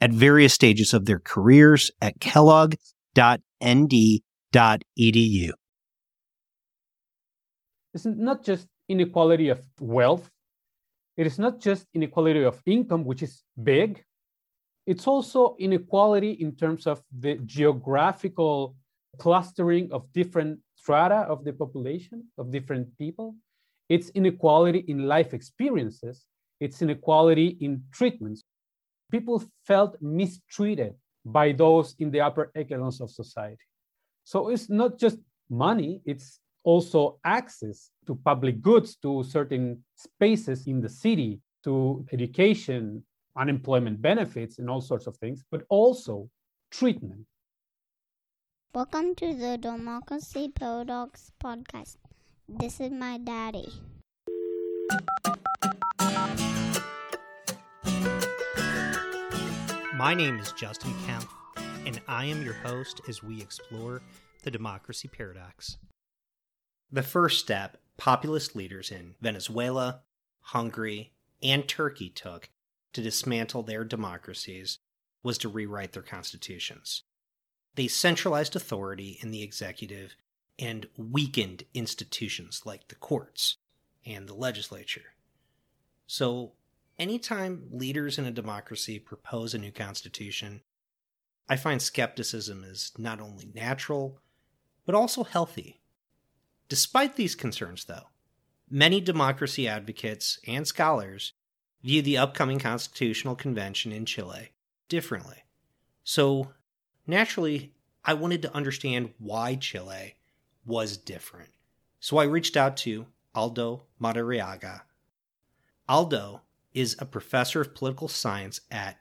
at various stages of their careers at kellogg.nd.edu. It's not just inequality of wealth, it is not just inequality of income, which is big. It's also inequality in terms of the geographical clustering of different strata of the population, of different people. It's inequality in life experiences. It's inequality in treatments people felt mistreated by those in the upper echelons of society. So it's not just money, it's also access to public goods, to certain spaces in the city, to education, unemployment benefits, and all sorts of things, but also treatment. Welcome to the Democracy Paradox podcast. This is my daddy. My name is Justin Kempf, and I am your host as we explore the democracy paradox. The first step populist leaders in Venezuela, Hungary, and Turkey took to dismantle their democracies was to rewrite their constitutions. They centralized authority in the executive and weakened institutions like the courts and the legislature. So, anytime leaders in a democracy propose a new constitution, I find skepticism is not only natural, but also healthy. Despite these concerns, though, many democracy advocates and scholars view the upcoming constitutional convention in Chile differently. So, naturally, I wanted to understand why Chile was different. So I reached out to Aldo Madariaga. Aldo is a professor of political science at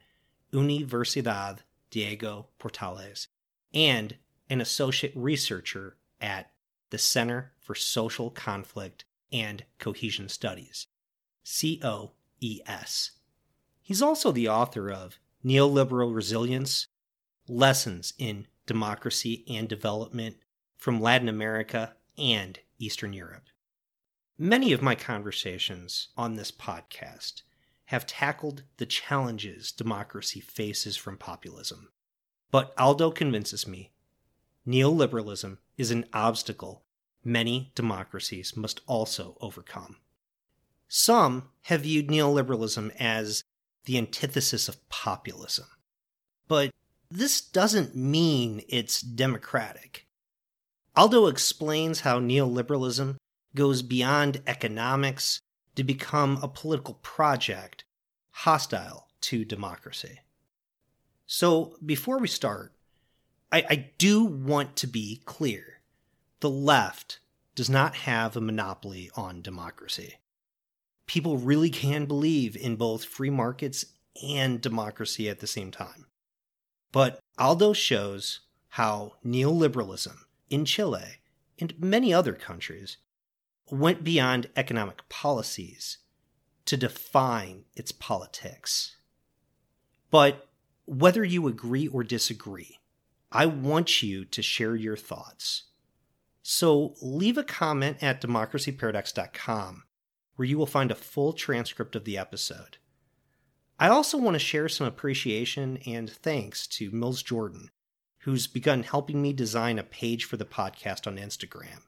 Universidad Diego Portales and an associate researcher at the Center for Social Conflict and Cohesion Studies, COES. He's also the author of Neoliberal Resilience Lessons in Democracy and Development from Latin America and Eastern Europe. Many of my conversations on this podcast have tackled the challenges democracy faces from populism. But Aldo convinces me neoliberalism is an obstacle many democracies must also overcome. Some have viewed neoliberalism as the antithesis of populism. But this doesn't mean it's democratic. Aldo explains how neoliberalism goes beyond economics to become a political project hostile to democracy. So, before we start, I, I, do want to be clear. The left does not have a monopoly on democracy. People really can believe in both free markets and democracy at the same time. But Aldo shows how neoliberalism in Chile and many other countries went beyond economic policies to define its politics. But whether you agree or disagree, I want you to share your thoughts. So leave a comment at democracyparadox.com where you will find a full transcript of the episode. I also want to share some appreciation and thanks to Mills Jordan, who's begun helping me design a page for the podcast on Instagram.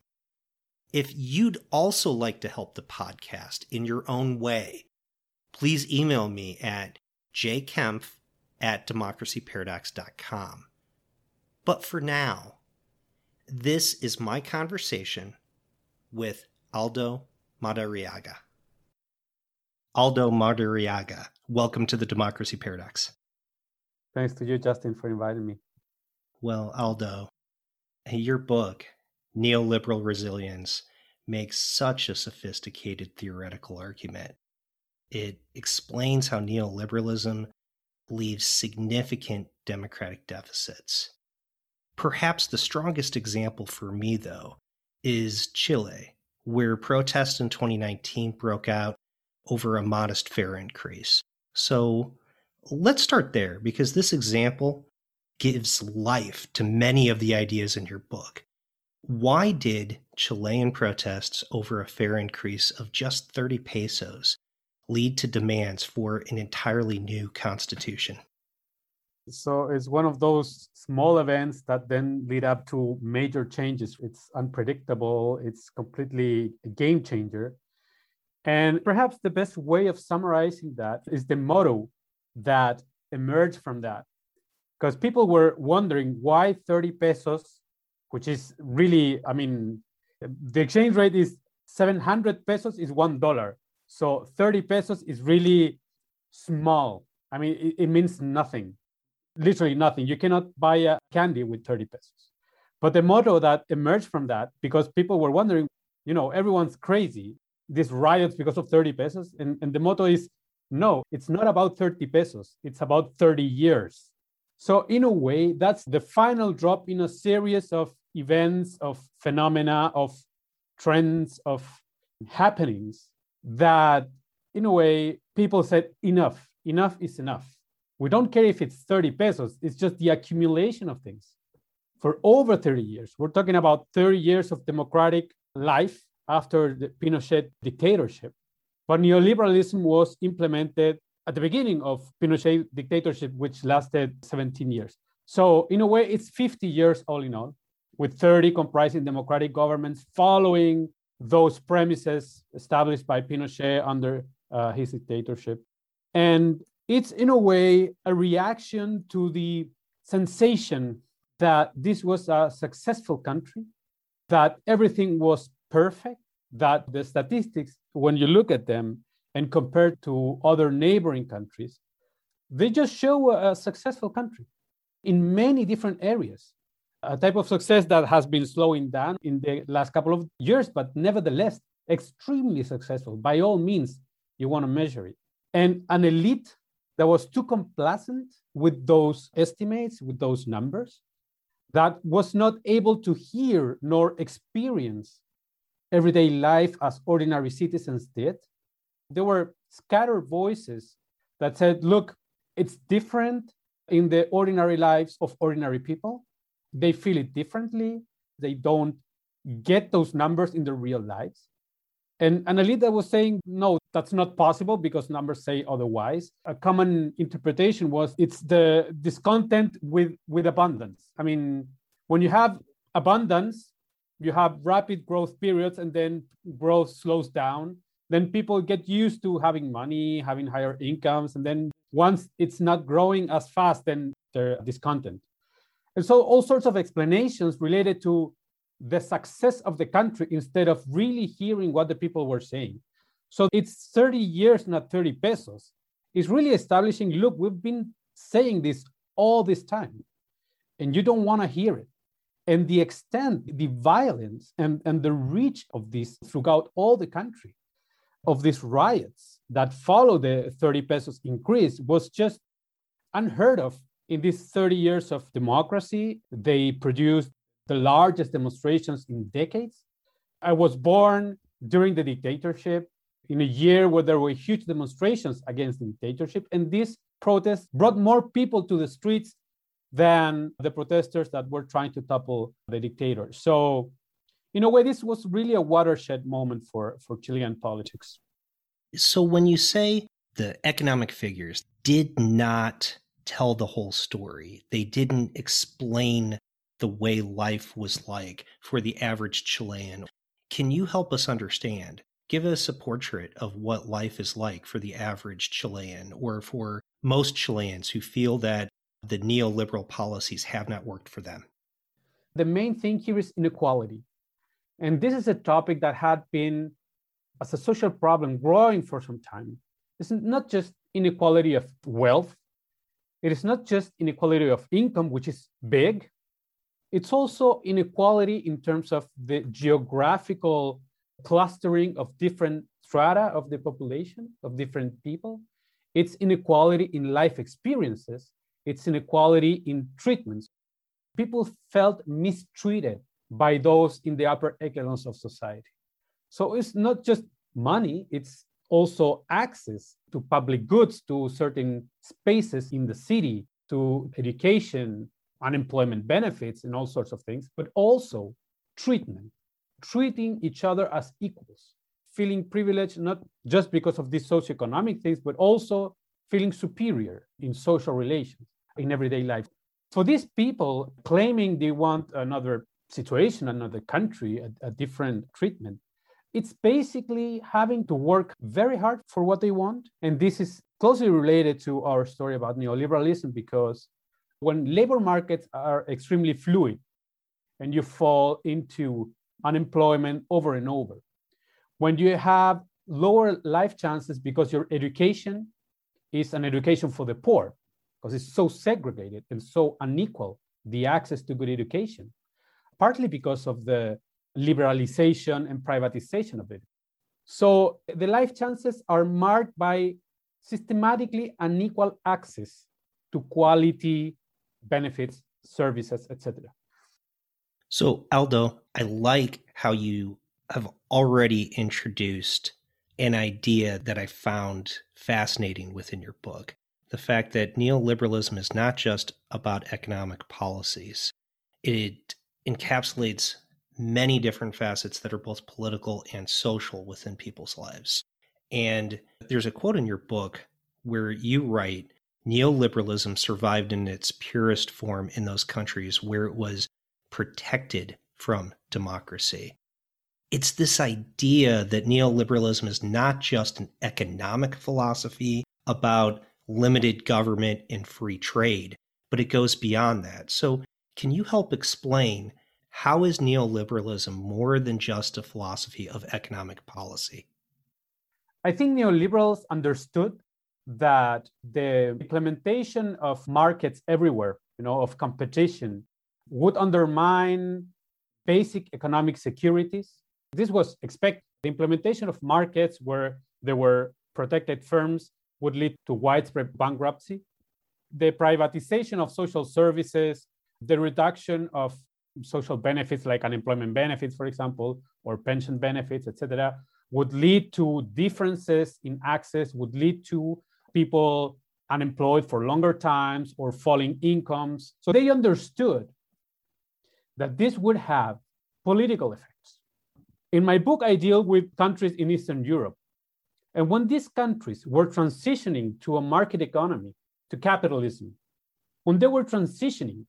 If you'd also like to help the podcast in your own way, please email me at jkempf at democracyparadox.com. But for now, this is my conversation with Aldo Madariaga. Aldo Madariaga, welcome to the Democracy Paradox. Thanks to you, Justin, for inviting me. Well, Aldo, your book, neoliberal resilience makes such a sophisticated theoretical argument. It explains how neoliberalism leaves significant democratic deficits. Perhaps the strongest example for me, though, is Chile, where protests in 2019 broke out over a modest fare increase. So let's start there because this example gives life to many of the ideas in your book. Why did Chilean protests over a fare increase of just 30 pesos lead to demands for an entirely new constitution? So it's one of those small events that then lead up to major changes. It's unpredictable, it's completely a game changer. And perhaps the best way of summarizing that is the motto that emerged from that. Because people were wondering why 30 pesos, which is really, I mean, the exchange rate is 700 pesos is one dollar. So 30 pesos is really small. I mean, it, it means nothing literally nothing. You cannot buy a candy with 30 pesos. But the motto that emerged from that, because people were wondering, you know, everyone's crazy, these riots because of 30 pesos. And, and the motto is no, it's not about 30 pesos, it's about 30 years. So, in a way, that's the final drop in a series of events, of phenomena, of trends, of happenings that, in a way, people said, enough, enough is enough we don't care if it's 30 pesos, it's just the accumulation of things. For over 30 years, we're talking about 30 years of democratic life after the Pinochet dictatorship. But neoliberalism was implemented at the beginning of Pinochet dictatorship, which lasted 17 years. So, in a way, it's 50 years all in all, with 30 comprising democratic governments following those premises established by Pinochet under uh, his dictatorship. And it's in a way a reaction to the sensation that this was a successful country, that everything was perfect, that the statistics, when you look at them and compared to other neighboring countries, they just show a successful country in many different areas. A type of success that has been slowing down in the last couple of years, but nevertheless, extremely successful. By all means, you want to measure it. And an elite that was too complacent with those estimates, with those numbers, that was not able to hear nor experience everyday life as ordinary citizens did. There were scattered voices that said, look, it's different in the ordinary lives of ordinary people. They feel it differently. They don't get those numbers in their real lives. And Analita was saying, no, that's not possible because numbers say otherwise. A common interpretation was it's the discontent with, with abundance. I mean, when you have abundance, you have rapid growth periods and then growth slows down. Then people get used to having money, having higher incomes. And then once it's not growing as fast, then they're discontent. And so all sorts of explanations related to the success of the country instead of really hearing what the people were saying. So it's 30 years, not 30 pesos. It's really establishing look, we've been saying this all this time, and you don't want to hear it. And the extent, the violence, and, and the reach of this throughout all the country, of these riots that followed the 30 pesos increase was just unheard of in these 30 years of democracy. They produced the largest demonstrations in decades. I was born during the dictatorship in a year where there were huge demonstrations against the dictatorship. And these protests brought more people to the streets than the protesters that were trying to topple the dictator. So, in a way, this was really a watershed moment for, for Chilean politics. So, when you say the economic figures did not tell the whole story, they didn't explain the way life was like for the average Chilean. Can you help us understand? Give us a portrait of what life is like for the average Chilean or for most Chileans who feel that the neoliberal policies have not worked for them. The main thing here is inequality. And this is a topic that had been, as a social problem, growing for some time. It's not just inequality of wealth, it is not just inequality of income, which is big, it's also inequality in terms of the geographical clustering of different strata of the population, of different people. It's inequality in life experiences. It's inequality in treatments. people felt mistreated by those in the upper echelons of society. So it's not just money, it's also access to public goods, to certain spaces in the city, to education, unemployment benefits, and all sorts of things, but also treatment, treating each other as equals, feeling privileged not just because of these socioeconomic things, but also feeling superior in social relations, in everyday life. For these people claiming they want another situation, another country, a, a different treatment, it's basically having to work very hard for what they want. And this is closely related to our story about neoliberalism because when labor markets are extremely fluid and you fall into unemployment over and over, when you have lower life chances because your education is an education for the poor, because it's so segregated and so unequal, the access to good education, partly because of the liberalization and privatization of it. So the life chances are marked by systematically unequal access to quality benefits, services, etc. So Aldo, I like how you have already introduced an idea that I found fascinating within your book. The fact that neoliberalism is not just about economic policies. It encapsulates many different facets that are both political and social within people's lives. And there's a quote in your book where you write neoliberalism survived in its purest form in those countries where it was protected from democracy. It's this idea that neoliberalism is not just an economic philosophy about limited government and free trade, but it goes beyond that. So, can you help explain how is neoliberalism more than just a philosophy of economic policy? I think neoliberals understood that the implementation of markets everywhere, you know, of competition, would undermine basic economic securities. This was expected. The implementation of markets where there were protected firms would lead to widespread bankruptcy. The privatization of social services, the reduction of social benefits like unemployment benefits, for example, or pension benefits, etc., would lead to differences in access, would lead to people unemployed for longer times or falling incomes. So they understood that this would have political effects. In my book, I deal with countries in Eastern Europe. And when these countries were transitioning to a market economy, to capitalism, when they were transitioning,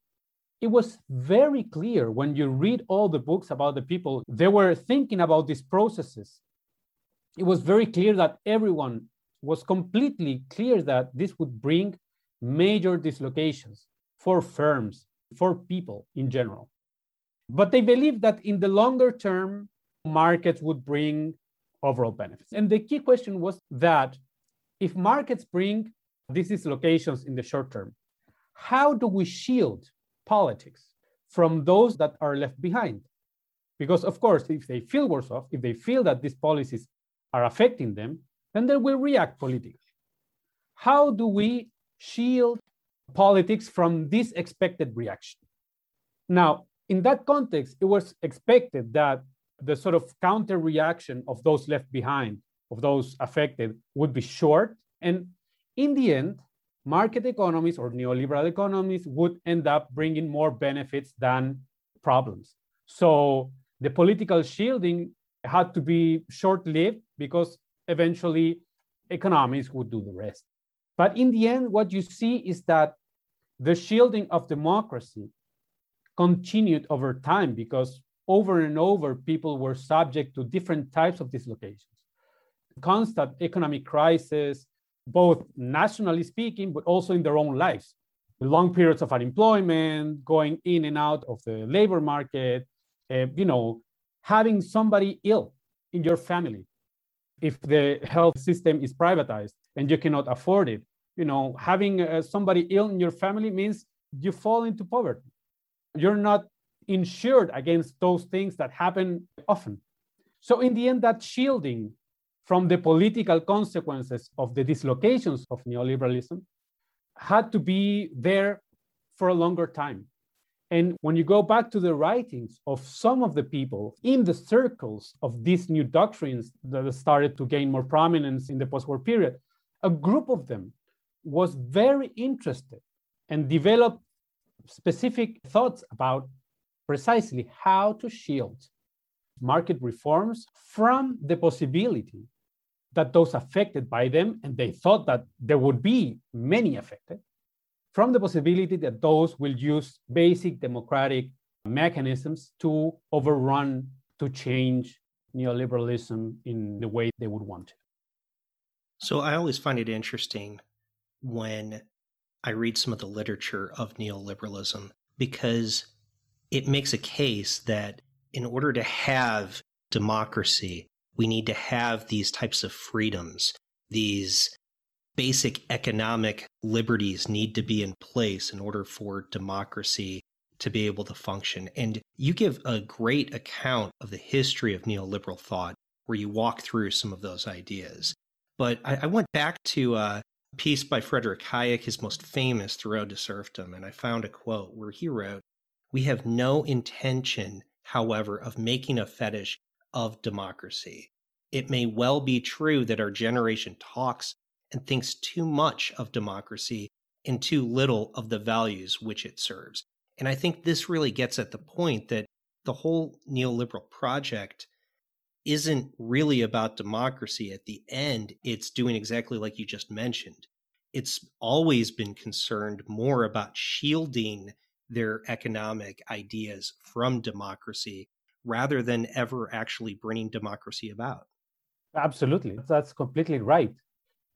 it was very clear when you read all the books about the people they were thinking about these processes. It was very clear that everyone was completely clear that this would bring major dislocations for firms for people in general. But they believed that in the longer term markets would bring overall benefits. And the key question was that if markets bring these dislocations in the short term how do we shield politics from those that are left behind. Because, of course, if they feel worse off, if they feel that these policies are affecting them, then they will react politically. How do we shield politics from this expected reaction? Now, in that context, it was expected that the sort of counter reaction of those left behind, of those affected, would be short. And in the end, market economies or neoliberal economies would end up bringing more benefits than problems. So the political shielding had to be short lived because eventually economics would do the rest. But in the end, what you see is that the shielding of democracy continued over time because over and over people were subject to different types of dislocations constant economic crisis both nationally speaking, but also in their own lives. The Long periods of unemployment, going in and out of the labor market, uh, you know, having somebody ill in your family. If the health system is privatized and you cannot afford it, you know, having uh, somebody ill in your family means you fall into poverty. You're not insured against those things that happen often. So, in the end, that shielding from the political consequences of the dislocations of neoliberalism had to be there for a longer time. And when you go back to the writings of some of the people in the circles of these new doctrines that started to gain more prominence in the post war period, a group of them was very interested and developed specific thoughts about precisely how to shield market reforms from the possibility that those affected by them, and they thought that there would be many affected, from the possibility that those will use basic democratic mechanisms to overrun, to change neoliberalism in the way they would want. So I always find it interesting when I read some of the literature of neoliberalism because it makes a case that in order to have democracy, we need to have these types of freedoms, these basic economic liberties need to be in place in order for democracy to be able to function. And you give a great account of the history of neoliberal thought where you walk through some of those ideas. But I, I went back to uh, a piece by Frederick Hayek, his most famous, The to Serfdom, and I found a quote where he wrote, We have no intention, however, of making a fetish of democracy. It may well be true that our generation talks and thinks too much of democracy and too little of the values which it serves. And I think this really gets at the point that the whole neoliberal project isn't really about democracy. At the end, it's doing exactly like you just mentioned. It's always been concerned more about shielding their economic ideas from democracy rather than ever actually bringing democracy about. Absolutely. That's completely right.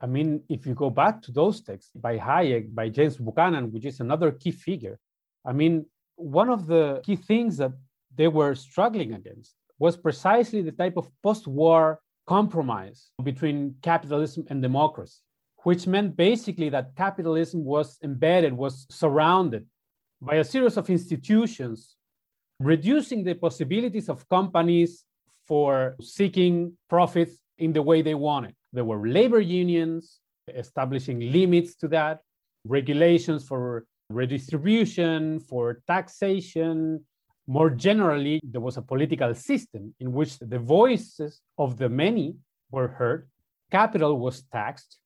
I mean, if you go back to those texts by Hayek, by James Buchanan, which is another key figure, I mean, one of the key things that they were struggling against was precisely the type of post war compromise between capitalism and democracy, which meant basically that capitalism was embedded, was surrounded by a series of institutions, reducing the possibilities of companies for seeking profits in the way they wanted. There were labor unions establishing limits to that, regulations for redistribution, for taxation. More generally, there was a political system in which the voices of the many were heard, capital was taxed,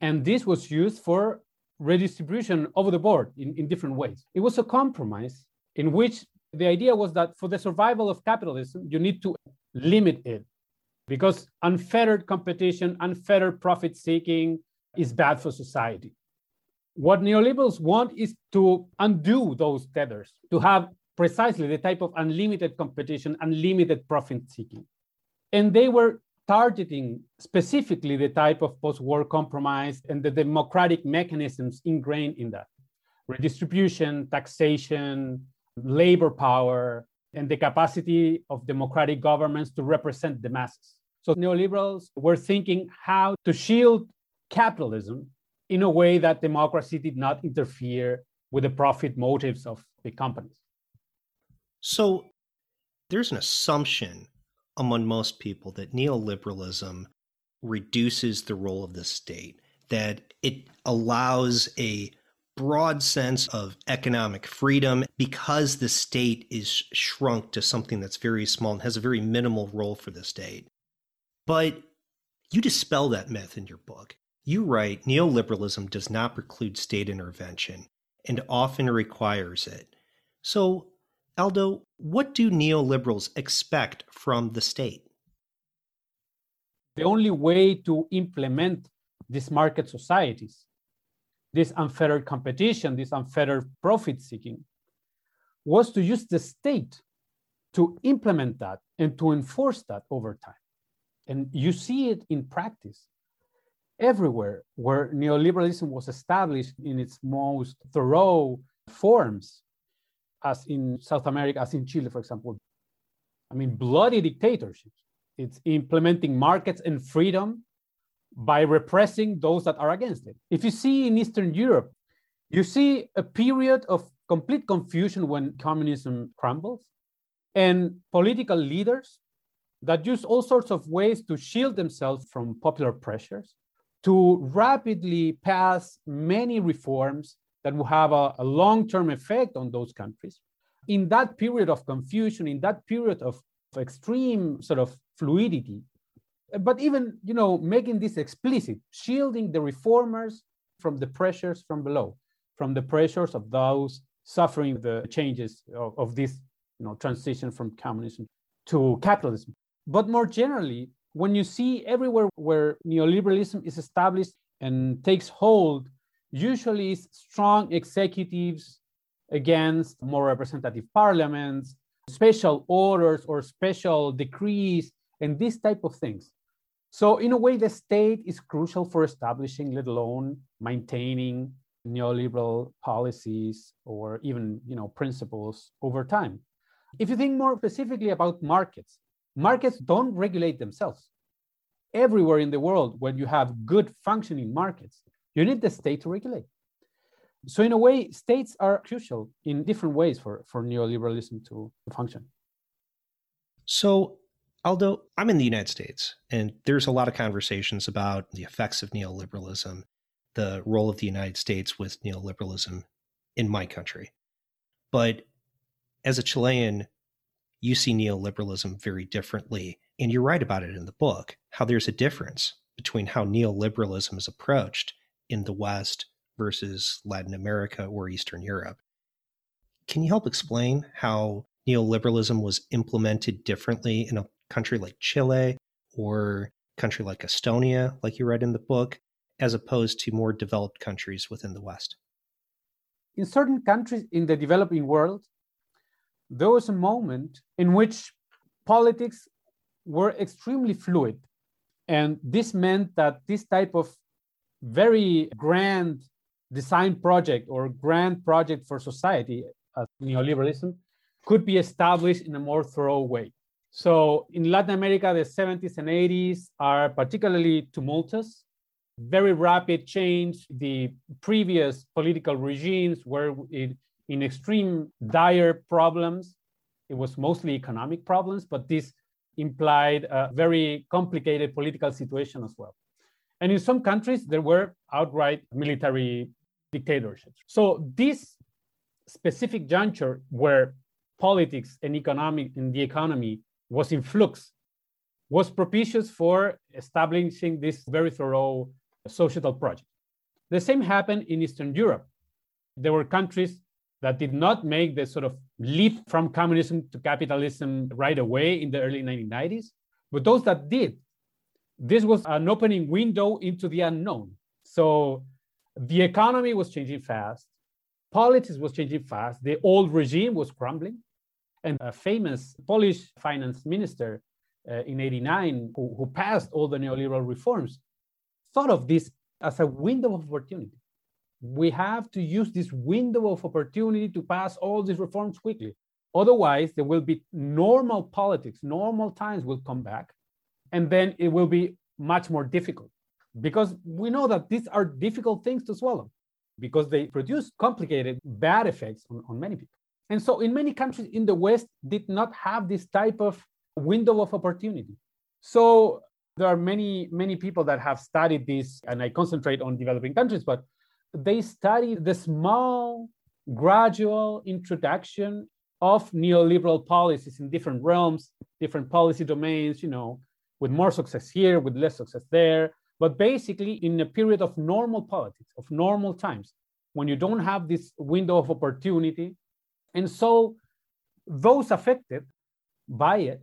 and this was used for redistribution over the board in, in different ways. It was a compromise in which the idea was that for the survival of capitalism, you need to limit it because unfettered competition, unfettered profit seeking is bad for society. What neoliberals want is to undo those tethers, to have precisely the type of unlimited competition, unlimited profit seeking. And they were targeting specifically the type of post war compromise and the democratic mechanisms ingrained in that redistribution, taxation, labor power, and the capacity of democratic governments to represent the masses. So neoliberals were thinking how to shield capitalism in a way that democracy did not interfere with the profit motives of the companies. So there's an assumption among most people that neoliberalism reduces the role of the state, that it allows a broad sense of economic freedom because the state is shrunk to something that's very small and has a very minimal role for the state. But you dispel that myth in your book. You write neoliberalism does not preclude state intervention and often requires it. So, Aldo, what do neoliberals expect from the state? The only way to implement these market societies this unfettered competition, this unfettered profit seeking, was to use the state to implement that and to enforce that over time. And you see it in practice everywhere where neoliberalism was established in its most thorough forms, as in South America, as in Chile, for example. I mean, bloody dictatorships. It's implementing markets and freedom by repressing those that are against it. If you see in Eastern Europe, you see a period of complete confusion when communism crumbles, and political leaders that use all sorts of ways to shield themselves from popular pressures, to rapidly pass many reforms that will have a, a long term effect on those countries, in that period of confusion, in that period of extreme sort of fluidity, uh, but even you know making this explicit, shielding the reformers from the pressures from below, from the pressures of those suffering the changes of, of this you know transition from communism to capitalism. But more generally, when you see everywhere where neoliberalism is established and takes hold, usually strong executives against more representative parliaments, special orders or special decrees, and these type of things. So in a way, the state is crucial for establishing, let alone maintaining neoliberal policies or even you know principles over time. If you think more specifically about markets, markets don't regulate themselves. Everywhere in the world, when you have good functioning markets, you need the state to regulate. So in a way, states are crucial in different ways for, for neoliberalism to function. So Aldo, I'm in the United States, and there's a lot of conversations about the effects of neoliberalism, the role of the United States with neoliberalism in my country. But as a Chilean, you see neoliberalism very differently. And you're right about it in the book, how there's a difference between how neoliberalism is approached in the West versus Latin America or Eastern Europe. Can you help explain how neoliberalism was implemented differently in a country like Chile or country like Estonia, like you read in the book, as opposed to more developed countries within the West? In certain countries in the developing world, there was a moment in which politics were extremely fluid. And this meant that this type of very grand design project or grand project for society, as neoliberalism, could be established in a more thorough way. So in Latin America, the 70s and 80s are particularly tumultuous, very rapid change. The previous political regimes were in, in extreme dire problems. It was mostly economic problems, but this implied a very complicated political situation as well. And in some countries, there were outright military dictatorships. So this specific juncture where politics and economic and the economy was in flux was propitious for establishing this very thorough societal project. The same happened in Eastern Europe. There were countries that did not make the sort of leap from communism to capitalism right away in the early 1990s, but those that did, this was an opening window into the unknown. So the economy was changing fast, politics was changing fast, the old regime was crumbling. And a famous Polish finance minister uh, in 89, who, who passed all the neoliberal reforms, thought of this as a window of opportunity we have to use this window of opportunity to pass all these reforms quickly. Otherwise, there will be normal politics, normal times will come back, and then it will be much more difficult because we know that these are difficult things to swallow because they produce complicated bad effects on, on many people. And so, in many countries in the West, did not have this type of window of opportunity. So, there are many, many people that have studied this, and I concentrate on developing countries, but they study the small, gradual introduction of neoliberal policies in different realms, different policy domains, you know, with more success here, with less success there. But basically, in a period of normal politics, of normal times, when you don't have this window of opportunity. And so those affected by it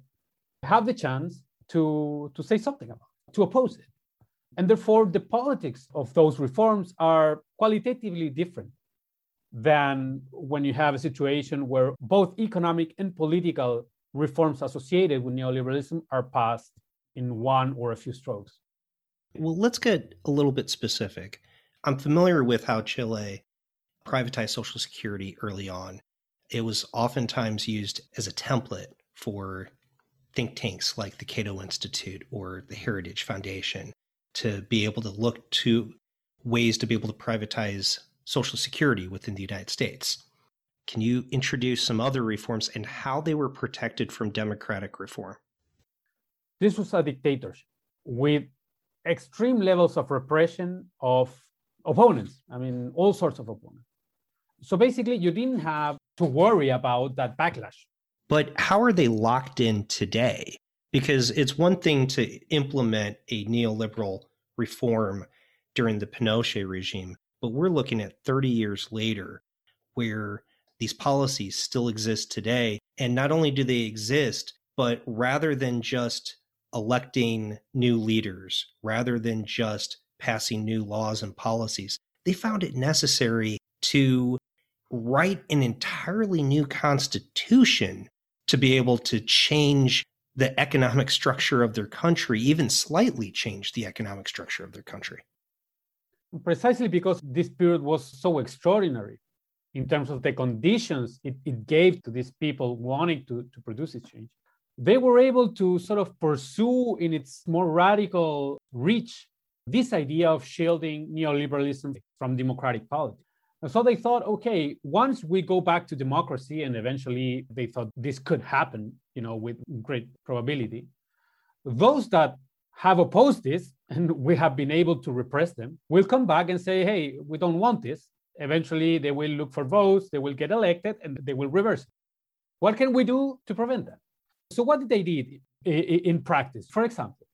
have the chance to, to say something about it, to oppose it. And therefore, the politics of those reforms are qualitatively different than when you have a situation where both economic and political reforms associated with neoliberalism are passed in one or a few strokes. Well, let's get a little bit specific. I'm familiar with how Chile privatized Social Security early on. It was oftentimes used as a template for think tanks like the Cato Institute or the Heritage Foundation to be able to look to ways to be able to privatize Social Security within the United States. Can you introduce some other reforms and how they were protected from democratic reform? This was a dictatorship with extreme levels of repression of opponents. I mean, all sorts of opponents. So basically, you didn't have to worry about that backlash. But how are they locked in today? Because it's one thing to implement a neoliberal reform during the Pinochet regime, but we're looking at 30 years later where these policies still exist today. And not only do they exist, but rather than just electing new leaders, rather than just passing new laws and policies, they found it necessary to write an entirely new constitution to be able to change the economic structure of their country, even slightly change the economic structure of their country. Precisely because this period was so extraordinary in terms of the conditions it, it gave to these people wanting to, to produce this change. They were able to sort of pursue in its more radical reach this idea of shielding neoliberalism from democratic politics. And so they thought, okay, once we go back to democracy, and eventually they thought this could happen, you know, with great probability, those that have opposed this and we have been able to repress them will come back and say, hey, we don't want this. Eventually, they will look for votes, they will get elected, and they will reverse. What can we do to prevent that? So, what did they did in practice? For example,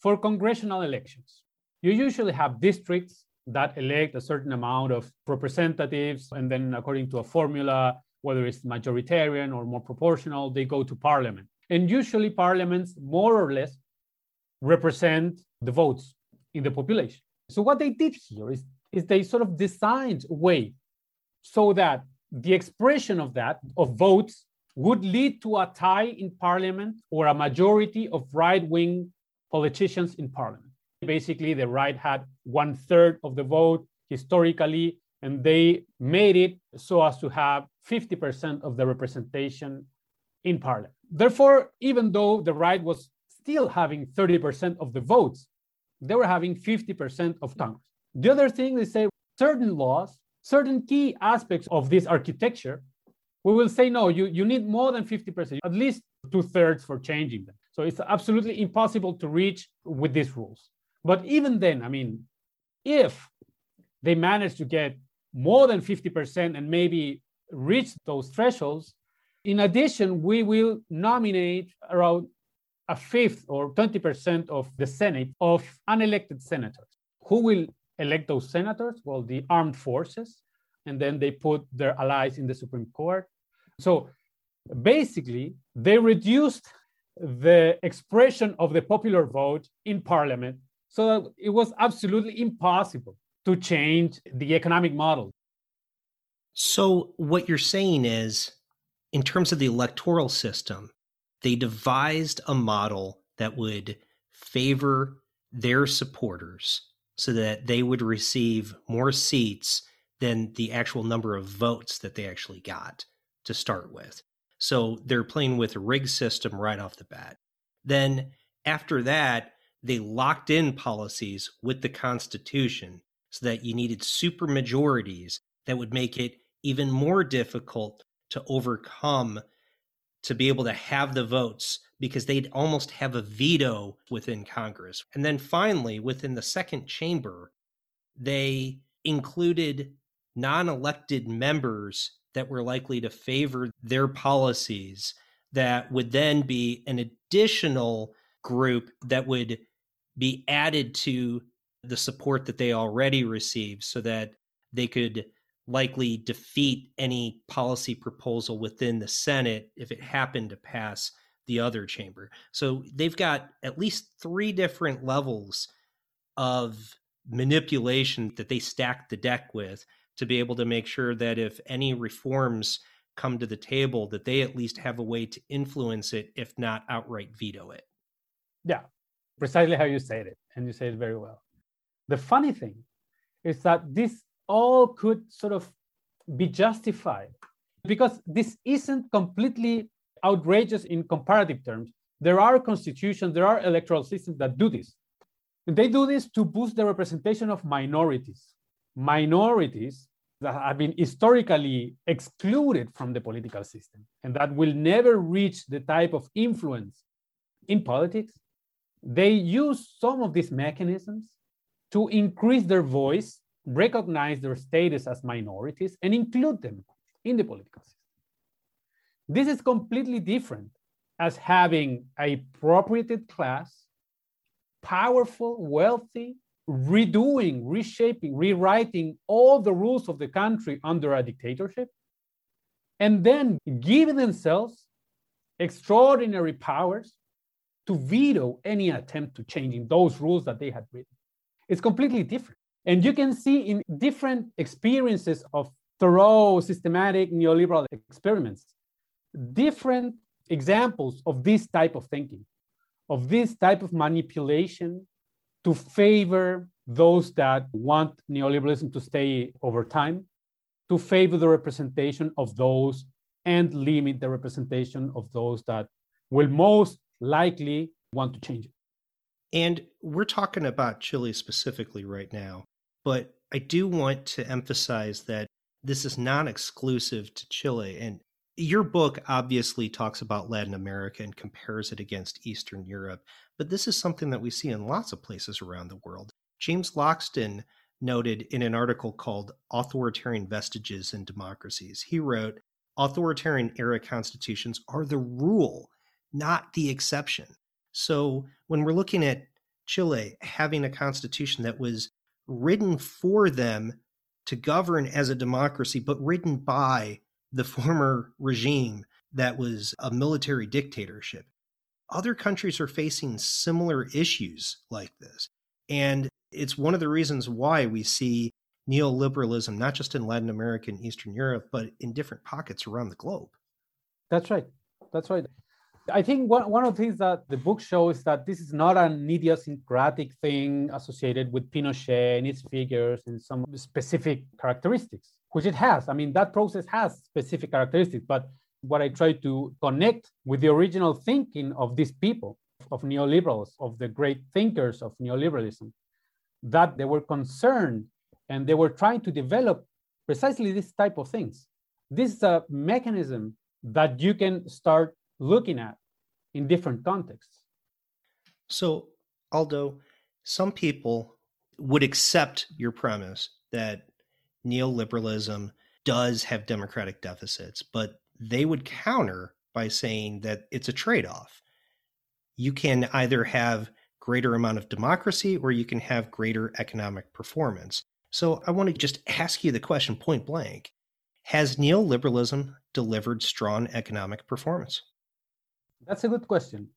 for congressional elections, you usually have districts that elect a certain amount of representatives, and then according to a formula, whether it's majoritarian or more proportional, they go to parliament. And usually, parliaments more or less represent the votes in the population. So, what they did here is is they sort of designed a way so that the expression of that, of votes, would lead to a tie in parliament or a majority of right wing politicians in parliament. Basically, the right had one third of the vote historically, and they made it so as to have 50% of the representation in parliament. Therefore, even though the right was still having 30% of the votes, they were having 50% of Congress. The other thing they say certain laws, certain key aspects of this architecture, we will say no, you, you need more than 50%, at least two thirds for changing them. So it's absolutely impossible to reach with these rules. But even then, I mean, if they manage to get more than 50% and maybe reach those thresholds, in addition, we will nominate around a fifth or 20% of the Senate of unelected senators who will elect those senators? Well, the armed forces, and then they put their allies in the Supreme Court. So basically, they reduced the expression of the popular vote in parliament so that it was absolutely impossible to change the economic model. So, what you're saying is, in terms of the electoral system, they devised a model that would favor their supporters so that they would receive more seats than the actual number of votes that they actually got to start with. So they're playing with a rig system right off the bat. Then after that, they locked in policies with the Constitution so that you needed super majorities that would make it even more difficult to overcome to be able to have the votes because they'd almost have a veto within Congress. And then finally, within the second chamber, they included non elected members that were likely to favor their policies that would then be an additional group that would be added to the support that they already received so that they could likely defeat any policy proposal within the Senate if it happened to pass the other chamber. So they've got at least three different levels of manipulation that they stack the deck with to be able to make sure that if any reforms come to the table that they at least have a way to influence it if not outright veto it. Yeah, precisely how you said it and you said it very well. The funny thing is that this all could sort of be justified because this isn't completely outrageous in comparative terms. There are constitutions, there are electoral systems that do this. And they do this to boost the representation of minorities. Minorities that have been historically excluded from the political system and that will never reach the type of influence in politics. They use some of these mechanisms to increase their voice recognize their status as minorities and include them in the political system. This is completely different as having a propertied class, powerful, wealthy, redoing, reshaping, rewriting all the rules of the country under a dictatorship, and then giving themselves extraordinary powers to veto any attempt to changing those rules that they had written. It's completely different. And you can see in different experiences of thorough, systematic neoliberal experiments, different examples of this type of thinking, of this type of manipulation to favor those that want neoliberalism to stay over time, to favor the representation of those and limit the representation of those that will most likely want to change it. And we're talking about Chile specifically right now, but I do want to emphasize that this is not exclusive to Chile. And your book obviously talks about Latin America and compares it against Eastern Europe, but this is something that we see in lots of places around the world. James Loxton noted in an article called Authoritarian Vestiges in Democracies. He wrote, Authoritarian era constitutions are the rule, not the exception. So when we're looking at Chile having a constitution that was written for them to govern as a democracy, but written by the former regime that was a military dictatorship. Other countries are facing similar issues like this. And it's one of the reasons why we see neoliberalism, not just in Latin America and Eastern Europe, but in different pockets around the globe. That's right. That's right. I think one, one of the things that the book shows that this is not an idiosyncratic thing associated with Pinochet and its figures and some specific characteristics, which it has. I mean, that process has specific characteristics, but what I try to connect with the original thinking of these people, of neoliberals, of the great thinkers of neoliberalism, that they were concerned and they were trying to develop precisely this type of things. This is a mechanism that you can start looking at in different contexts. So, Aldo, some people would accept your premise that neoliberalism does have democratic deficits, but they would counter by saying that it's a trade off. You can either have greater amount of democracy or you can have greater economic performance. So I want to just ask you the question point blank. Has neoliberalism delivered strong economic performance? That's a good question.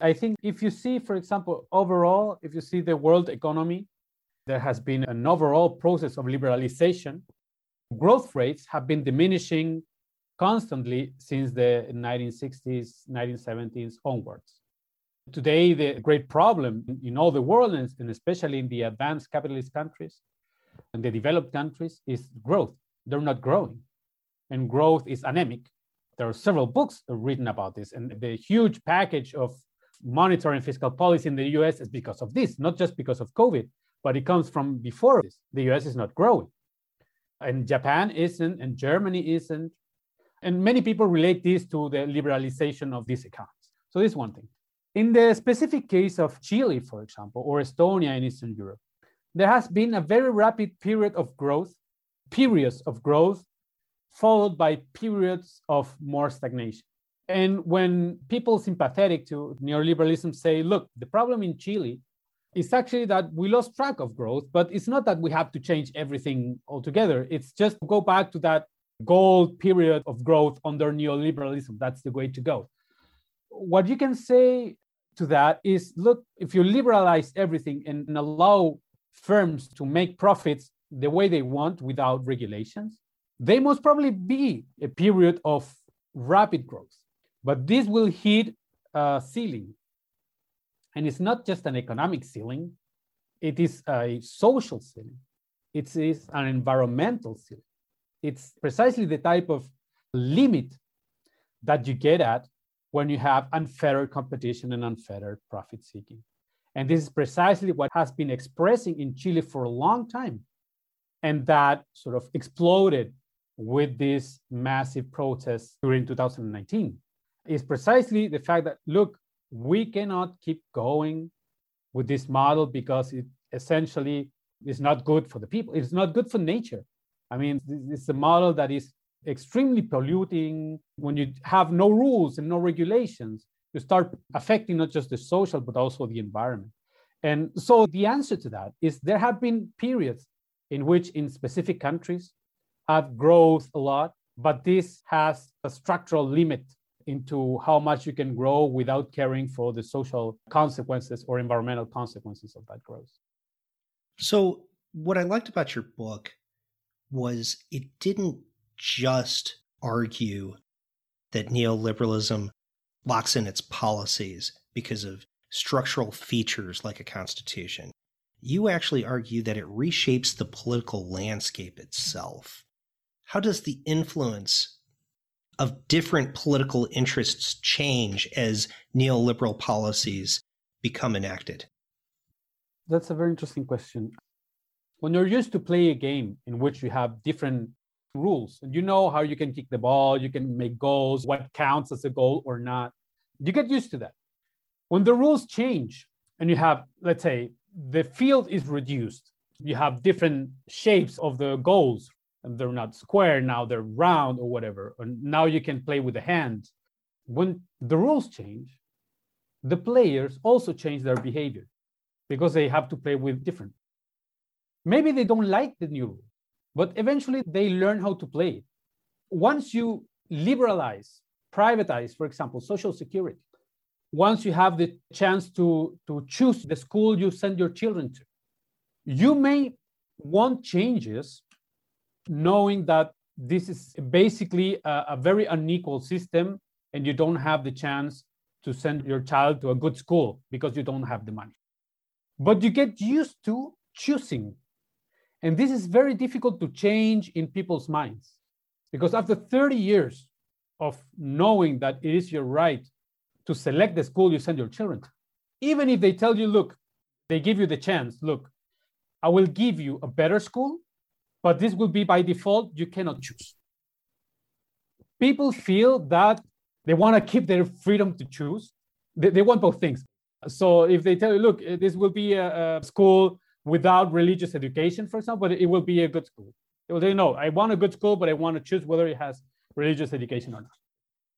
I think if you see, for example, overall, if you see the world economy, there has been an overall process of liberalization. Growth rates have been diminishing constantly since the 1960s, 1970s onwards. Today, the great problem in all the world, and especially in the advanced capitalist countries and the developed countries, is growth. They're not growing, and growth is anemic there are several books written about this, and the huge package of monetary and fiscal policy in the US is because of this, not just because of COVID, but it comes from before this. The US is not growing. And Japan isn't, and Germany isn't. And many people relate this to the liberalization of these accounts. So, this is one thing. In the specific case of Chile, for example, or Estonia in Eastern Europe, there has been a very rapid period of growth, periods of growth followed by periods of more stagnation. And when people sympathetic to neoliberalism say, look, the problem in Chile is actually that we lost track of growth, but it's not that we have to change everything altogether. It's just go back to that gold period of growth under neoliberalism. That's the way to go. What you can say to that is look, if you liberalize everything and allow firms to make profits the way they want without regulations, they must probably be a period of rapid growth, but this will hit a ceiling. And it's not just an economic ceiling, it is a social ceiling, it is an environmental ceiling. It's precisely the type of limit that you get at when you have unfettered competition and unfettered profit seeking. And this is precisely what has been expressing in Chile for a long time. And that sort of exploded with these massive protests during 2019 is precisely the fact that, look, we cannot keep going with this model because it essentially is not good for the people. It's not good for nature. I mean, it's a model that is extremely polluting, when you have no rules and no regulations, you start affecting not just the social, but also the environment. And so the answer to that is there have been periods in which, in specific countries, have growth a lot, but this has a structural limit into how much you can grow without caring for the social consequences or environmental consequences of that growth. So, what I liked about your book was it didn't just argue that neoliberalism locks in its policies because of structural features like a constitution. You actually argue that it reshapes the political landscape itself. How does the influence of different political interests change as neoliberal policies become enacted? That's a very interesting question. When you're used to play a game in which you have different rules and you know how you can kick the ball, you can make goals, what counts as a goal or not, you get used to that. When the rules change and you have, let's say, the field is reduced, you have different shapes of the goals, they're not square, now they're round or whatever, and now you can play with the hand When the rules change, the players also change their behavior because they have to play with different. Maybe they don't like the new rule, but eventually they learn how to play it. Once you liberalize, privatize, for example, social security, once you have the chance to, to choose the school you send your children to, you may want changes knowing that this is basically a, a very unequal system and you don't have the chance to send your child to a good school because you don't have the money. But you get used to choosing. And this is very difficult to change in people's minds because after 30 years of knowing that it is your right to select the school you send your children to, even if they tell you, look, they give you the chance, look, I will give you a better school, but this will be by default, you cannot choose. People feel that they want to keep their freedom to choose. They, they want both things. So if they tell you, look, uh, this will be a, a school without religious education, for example, it will be a good school. They will say, no, I want a good school, but I want to choose whether it has religious education or not.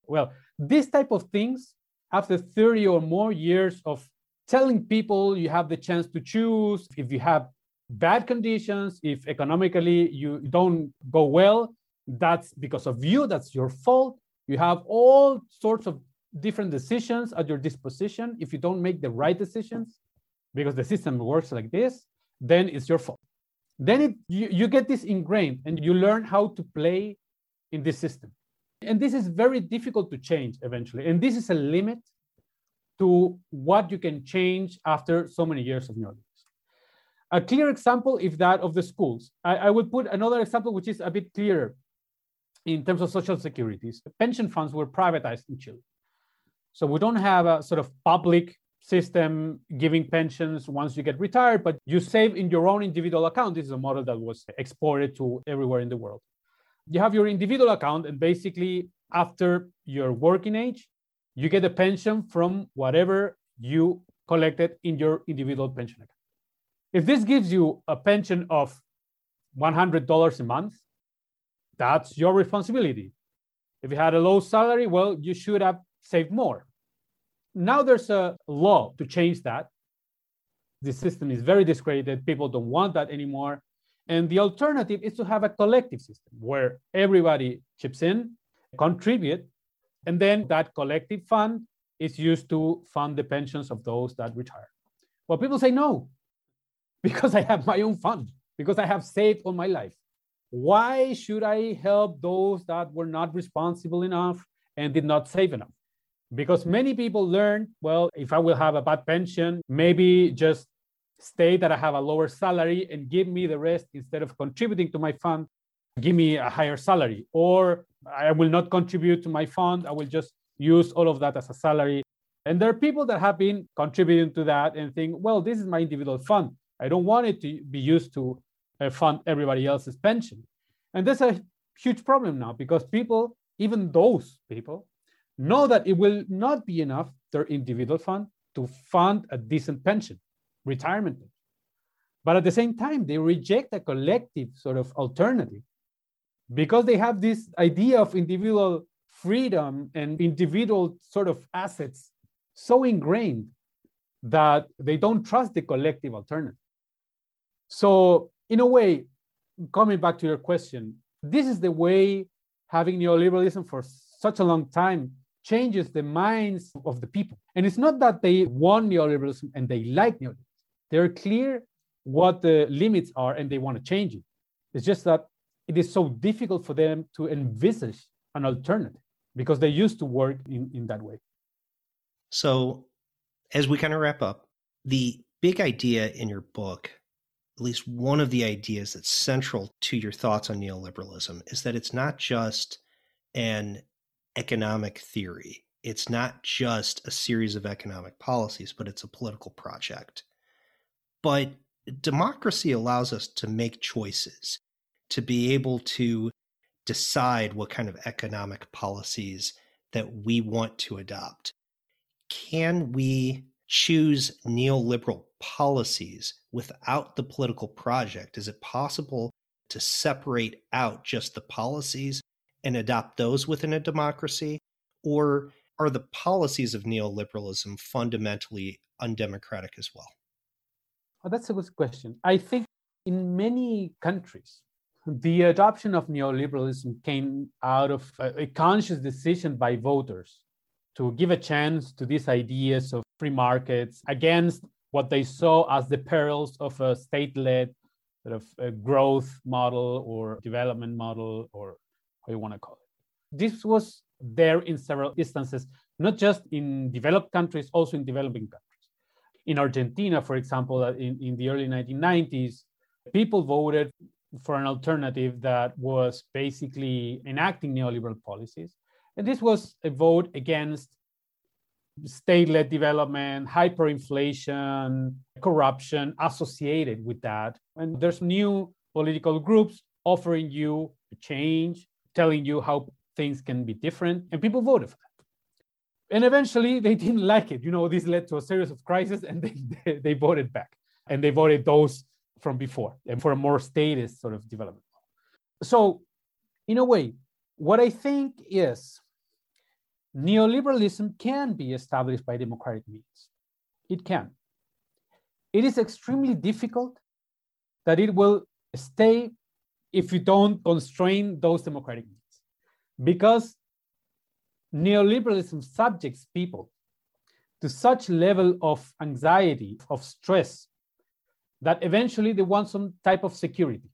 Well, this type of things, after 30 or more years of telling people you have the chance to choose, if you have bad conditions, if economically you don't go well, that's because of you, that's your fault. You have all sorts of different decisions at your disposition. If you don't make the right decisions, because the system works like this, then it's your fault. Then it, you, you get this ingrained and you learn how to play in this system. And this is very difficult to change eventually. And this is a limit to what you can change after so many years of knowledge. A clear example is that of the schools. I, I would put another example which is a bit clearer in terms of social securities. Pension funds were privatized in Chile. So we don't have a sort of public system giving pensions once you get retired, but you save in your own individual account. This is a model that was exported to everywhere in the world. You have your individual account, and basically, after your working age, you get a pension from whatever you collected in your individual pension account. If this gives you a pension of $100 a month, that's your responsibility. If you had a low salary, well, you should have saved more. Now there's a law to change that. The system is very discredited. People don't want that anymore. And the alternative is to have a collective system where everybody chips in, contribute, and then that collective fund is used to fund the pensions of those that retire. Well, people say no, because I have my own fund, because I have saved all my life. Why should I help those that were not responsible enough and did not save enough? Because many people learn, well, if I will have a bad pension, maybe just state that I have a lower salary and give me the rest instead of contributing to my fund, give me a higher salary. Or I will not contribute to my fund, I will just use all of that as a salary. And there are people that have been contributing to that and think, well, this is my individual fund. I don't want it to be used to uh, fund everybody else's pension. And that's a huge problem now because people, even those people, know that it will not be enough, their individual fund, to fund a decent pension, retirement. But at the same time, they reject a collective sort of alternative because they have this idea of individual freedom and individual sort of assets so ingrained that they don't trust the collective alternative. So, in a way, coming back to your question, this is the way having neoliberalism for such a long time changes the minds of the people. And it's not that they want neoliberalism and they like neoliberalism. They're clear what the limits are and they want to change it. It's just that it is so difficult for them to envisage an alternative because they used to work in, in that way. So, as we kind of wrap up, the big idea in your book, at least one of the ideas that's central to your thoughts on neoliberalism, is that it's not just an economic theory. It's not just a series of economic policies, but it's a political project. But democracy allows us to make choices, to be able to decide what kind of economic policies that we want to adopt. Can we choose neoliberal policies without the political project? Is it possible to separate out just the policies and adopt those within a democracy? Or are the policies of neoliberalism fundamentally undemocratic as well? Oh, that's a good question. I think in many countries, the adoption of neoliberalism came out of a, a conscious decision by voters to give a chance to these ideas of free markets against what they saw as the perils of a state-led sort of a growth model or development model or how you want to call it. This was there in several instances, not just in developed countries, also in developing countries. In Argentina, for example, uh, in, in the early 1990s, people voted for an alternative that was basically enacting neoliberal policies. And this was a vote against state led development, hyperinflation, corruption associated with that. And there's new political groups offering you change, telling you how things can be different, and people voted for that. And eventually they didn't like it. You know, this led to a series of crises and they, they, they voted back. And they voted those from before and for a more statist sort of development. So, in a way, what I think is neoliberalism can be established by democratic means. It can. It is extremely difficult that it will stay if you don't constrain those democratic means. Because neoliberalism subjects people to such level of anxiety, of stress, that eventually they want some type of security.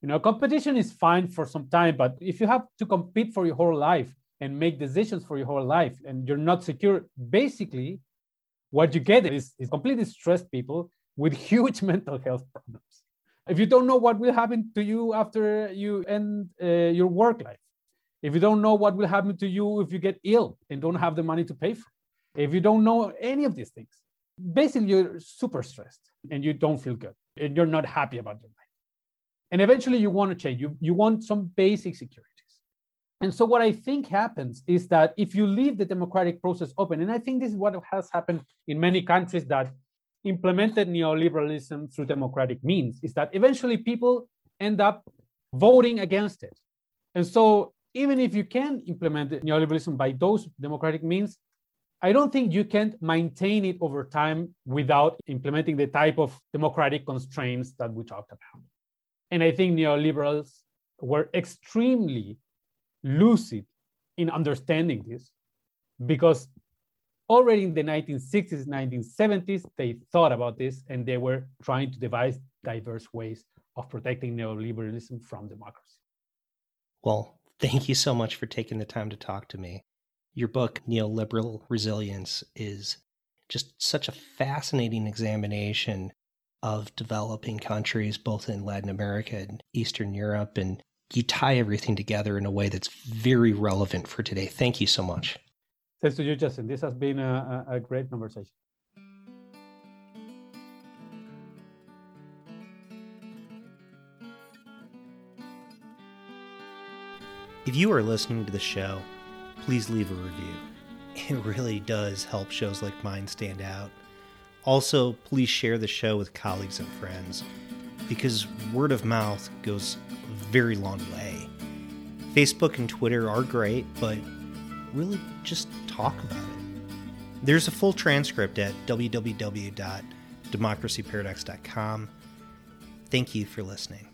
You know, competition is fine for some time, but if you have to compete for your whole life and make decisions for your whole life and you're not secure, basically what you get is, is completely stressed people with huge mental health problems if you don't know what will happen to you after you end uh, your work life, if you don't know what will happen to you if you get ill and don't have the money to pay for, it if you don't know any of these things, basically you're super stressed and you don't feel good and you're not happy about your life. And eventually you want to change. You, you want some basic securities. And so what I think happens is that if you leave the democratic process open, and I think this is what has happened in many countries that implemented neoliberalism through democratic means is that eventually people end up voting against it. And so even if you can implement neoliberalism by those democratic means, I don't think you can maintain it over time without implementing the type of democratic constraints that we talked about. And I think neoliberals were extremely lucid in understanding this because already in the 1960s, 1970s, they thought about this and they were trying to devise diverse ways of protecting neoliberalism from democracy. Well, thank you so much for taking the time to talk to me. Your book, Neoliberal Resilience, is just such a fascinating examination of developing countries, both in Latin America and Eastern Europe. And you tie everything together in a way that's very relevant for today. Thank you so much. Thanks to you, Justin. This has been a, a great conversation. If you are listening to the show, please leave a review. It really does help shows like mine stand out. Also, please share the show with colleagues and friends because word of mouth goes very long way. Facebook and Twitter are great, but really just talk about it. There's a full transcript at www.democracyparadox.com. Thank you for listening.